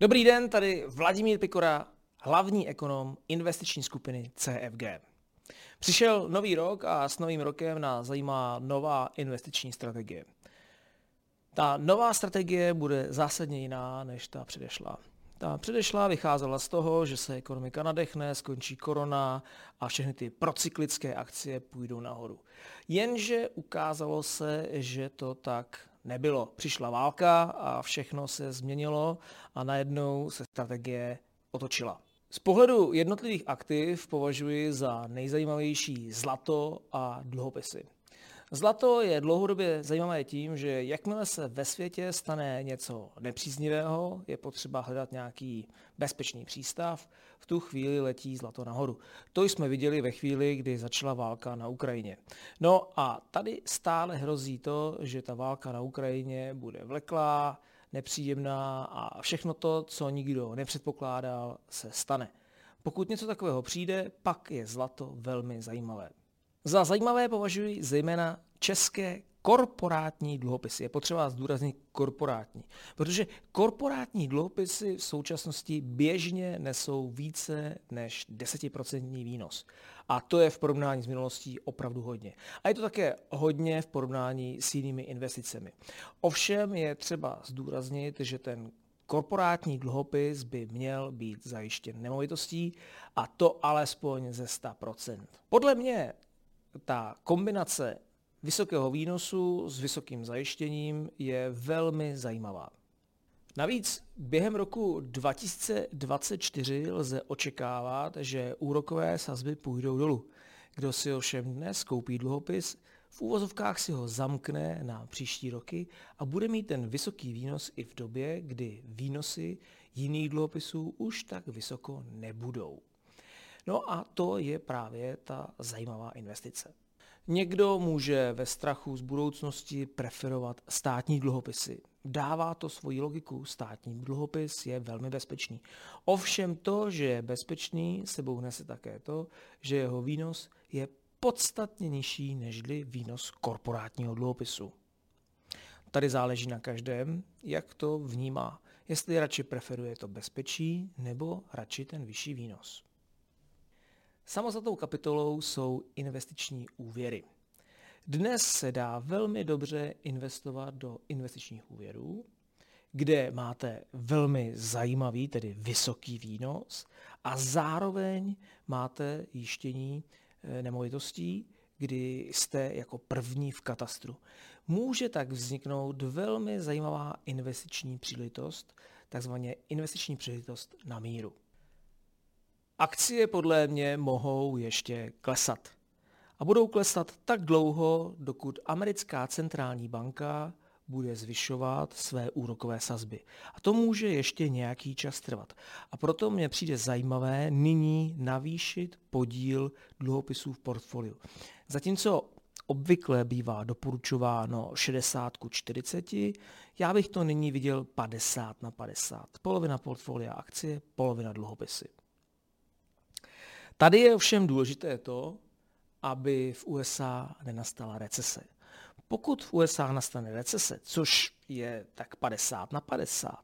Dobrý den, tady Vladimír Pikora, hlavní ekonom investiční skupiny CFG. Přišel nový rok a s novým rokem nás zajímá nová investiční strategie. Ta nová strategie bude zásadně jiná než ta předešlá. Ta předešlá vycházela z toho, že se ekonomika nadechne, skončí korona a všechny ty procyklické akcie půjdou nahoru. Jenže ukázalo se, že to tak nebylo. Přišla válka a všechno se změnilo a najednou se strategie otočila. Z pohledu jednotlivých aktiv považuji za nejzajímavější zlato a dluhopisy. Zlato je dlouhodobě zajímavé tím, že jakmile se ve světě stane něco nepříznivého, je potřeba hledat nějaký bezpečný přístav, v tu chvíli letí zlato nahoru. To jsme viděli ve chvíli, kdy začala válka na Ukrajině. No a tady stále hrozí to, že ta válka na Ukrajině bude vleklá, nepříjemná a všechno to, co nikdo nepředpokládal, se stane. Pokud něco takového přijde, pak je zlato velmi zajímavé. Za zajímavé považuji zejména české korporátní dluhopisy. Je potřeba zdůraznit korporátní, protože korporátní dluhopisy v současnosti běžně nesou více než 10% výnos. A to je v porovnání s minulostí opravdu hodně. A je to také hodně v porovnání s jinými investicemi. Ovšem je třeba zdůraznit, že ten korporátní dluhopis by měl být zajištěn nemovitostí a to alespoň ze 100%. Podle mě ta kombinace vysokého výnosu s vysokým zajištěním je velmi zajímavá. Navíc během roku 2024 lze očekávat, že úrokové sazby půjdou dolů. Kdo si ovšem dnes koupí dluhopis, v úvozovkách si ho zamkne na příští roky a bude mít ten vysoký výnos i v době, kdy výnosy jiných dluhopisů už tak vysoko nebudou. No a to je právě ta zajímavá investice. Někdo může ve strachu z budoucnosti preferovat státní dluhopisy. Dává to svoji logiku, státní dluhopis je velmi bezpečný. Ovšem to, že je bezpečný, sebou nese také to, že jeho výnos je podstatně nižší než výnos korporátního dluhopisu. Tady záleží na každém, jak to vnímá, jestli radši preferuje to bezpečí nebo radši ten vyšší výnos. Samostatnou kapitolou jsou investiční úvěry. Dnes se dá velmi dobře investovat do investičních úvěrů, kde máte velmi zajímavý, tedy vysoký výnos a zároveň máte jištění eh, nemovitostí, kdy jste jako první v katastru. Může tak vzniknout velmi zajímavá investiční příležitost, takzvaně investiční příležitost na míru. Akcie podle mě mohou ještě klesat. A budou klesat tak dlouho, dokud americká centrální banka bude zvyšovat své úrokové sazby. A to může ještě nějaký čas trvat. A proto mně přijde zajímavé nyní navýšit podíl dluhopisů v portfoliu. Zatímco obvykle bývá doporučováno 60 ku 40, já bych to nyní viděl 50 na 50. Polovina portfolia akcie, polovina dluhopisy. Tady je ovšem důležité to, aby v USA nenastala recese. Pokud v USA nastane recese, což je tak 50 na 50,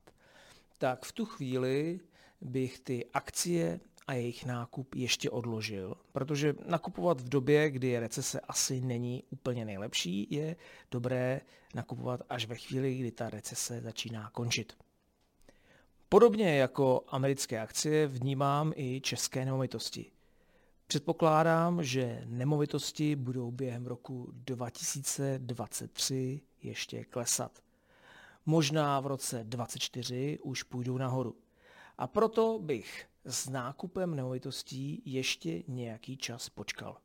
tak v tu chvíli bych ty akcie a jejich nákup ještě odložil, protože nakupovat v době, kdy je recese, asi není úplně nejlepší, je dobré nakupovat až ve chvíli, kdy ta recese začíná končit. Podobně jako americké akcie vnímám i české nemovitosti. Předpokládám, že nemovitosti budou během roku 2023 ještě klesat. Možná v roce 2024 už půjdou nahoru. A proto bych s nákupem nemovitostí ještě nějaký čas počkal.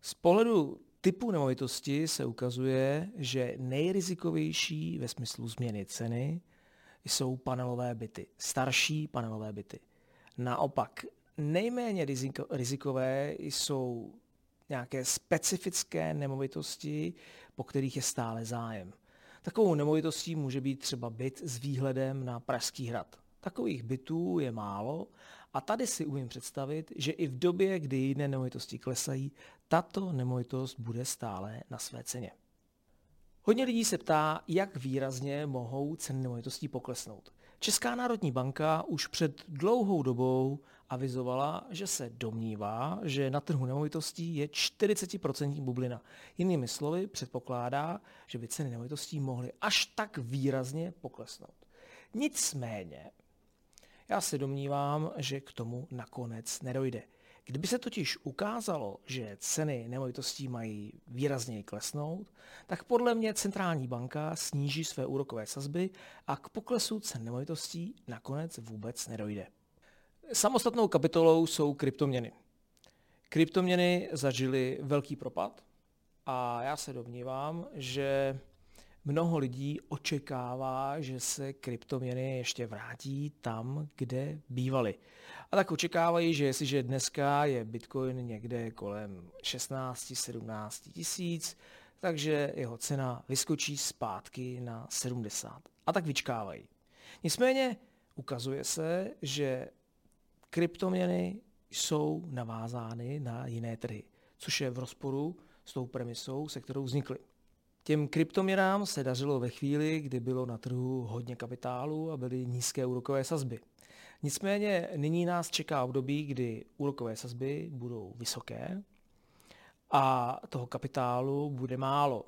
Z pohledu typu nemovitosti se ukazuje, že nejrizikovější ve smyslu změny ceny jsou panelové byty, starší panelové byty. Naopak Nejméně riziko, rizikové jsou nějaké specifické nemovitosti, po kterých je stále zájem. Takovou nemovitostí může být třeba byt s výhledem na Pražský hrad. Takových bytů je málo a tady si umím představit, že i v době, kdy jiné nemovitosti klesají, tato nemovitost bude stále na své ceně. Hodně lidí se ptá, jak výrazně mohou ceny nemovitostí poklesnout. Česká národní banka už před dlouhou dobou avizovala, že se domnívá, že na trhu nemovitostí je 40% bublina. Jinými slovy předpokládá, že by ceny nemovitostí mohly až tak výrazně poklesnout. Nicméně, já se domnívám, že k tomu nakonec nedojde. Kdyby se totiž ukázalo, že ceny nemovitostí mají výrazně klesnout, tak podle mě centrální banka sníží své úrokové sazby a k poklesu cen nemovitostí nakonec vůbec nedojde. Samostatnou kapitolou jsou kryptoměny. Kryptoměny zažily velký propad a já se domnívám, že mnoho lidí očekává, že se kryptoměny ještě vrátí tam, kde bývaly. A tak očekávají, že jestliže dneska je Bitcoin někde kolem 16-17 tisíc, takže jeho cena vyskočí zpátky na 70. A tak vyčkávají. Nicméně ukazuje se, že kryptoměny jsou navázány na jiné trhy, což je v rozporu s tou premisou, se kterou vznikly. Těm kryptoměnám se dařilo ve chvíli, kdy bylo na trhu hodně kapitálu a byly nízké úrokové sazby. Nicméně nyní nás čeká období, kdy úrokové sazby budou vysoké a toho kapitálu bude málo.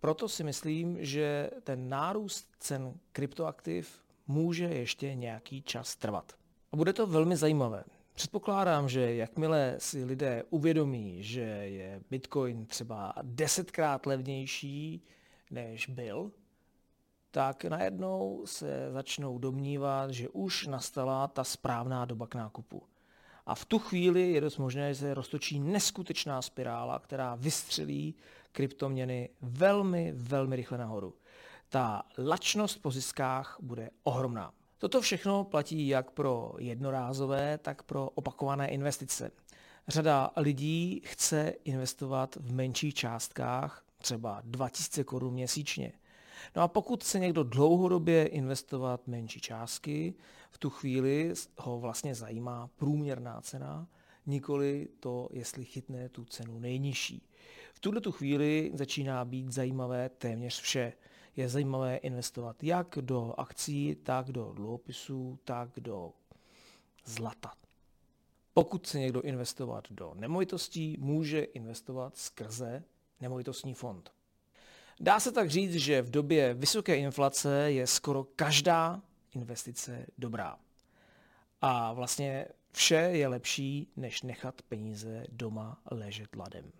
Proto si myslím, že ten nárůst cen kryptoaktiv může ještě nějaký čas trvat. A bude to velmi zajímavé. Předpokládám, že jakmile si lidé uvědomí, že je Bitcoin třeba desetkrát levnější, než byl, tak najednou se začnou domnívat, že už nastala ta správná doba k nákupu. A v tu chvíli je dost možné, že se roztočí neskutečná spirála, která vystřelí kryptoměny velmi, velmi rychle nahoru. Ta lačnost po ziskách bude ohromná. Toto všechno platí jak pro jednorázové, tak pro opakované investice. Řada lidí chce investovat v menších částkách, třeba 2000 korun měsíčně. No a pokud se někdo dlouhodobě investovat menší částky, v tu chvíli ho vlastně zajímá průměrná cena, nikoli to, jestli chytne tu cenu nejnižší. V tuhle tu chvíli začíná být zajímavé téměř vše je zajímavé investovat jak do akcí, tak do dluhopisů, tak do zlata. Pokud chce někdo investovat do nemovitostí, může investovat skrze nemovitostní fond. Dá se tak říct, že v době vysoké inflace je skoro každá investice dobrá. A vlastně vše je lepší, než nechat peníze doma ležet ladem.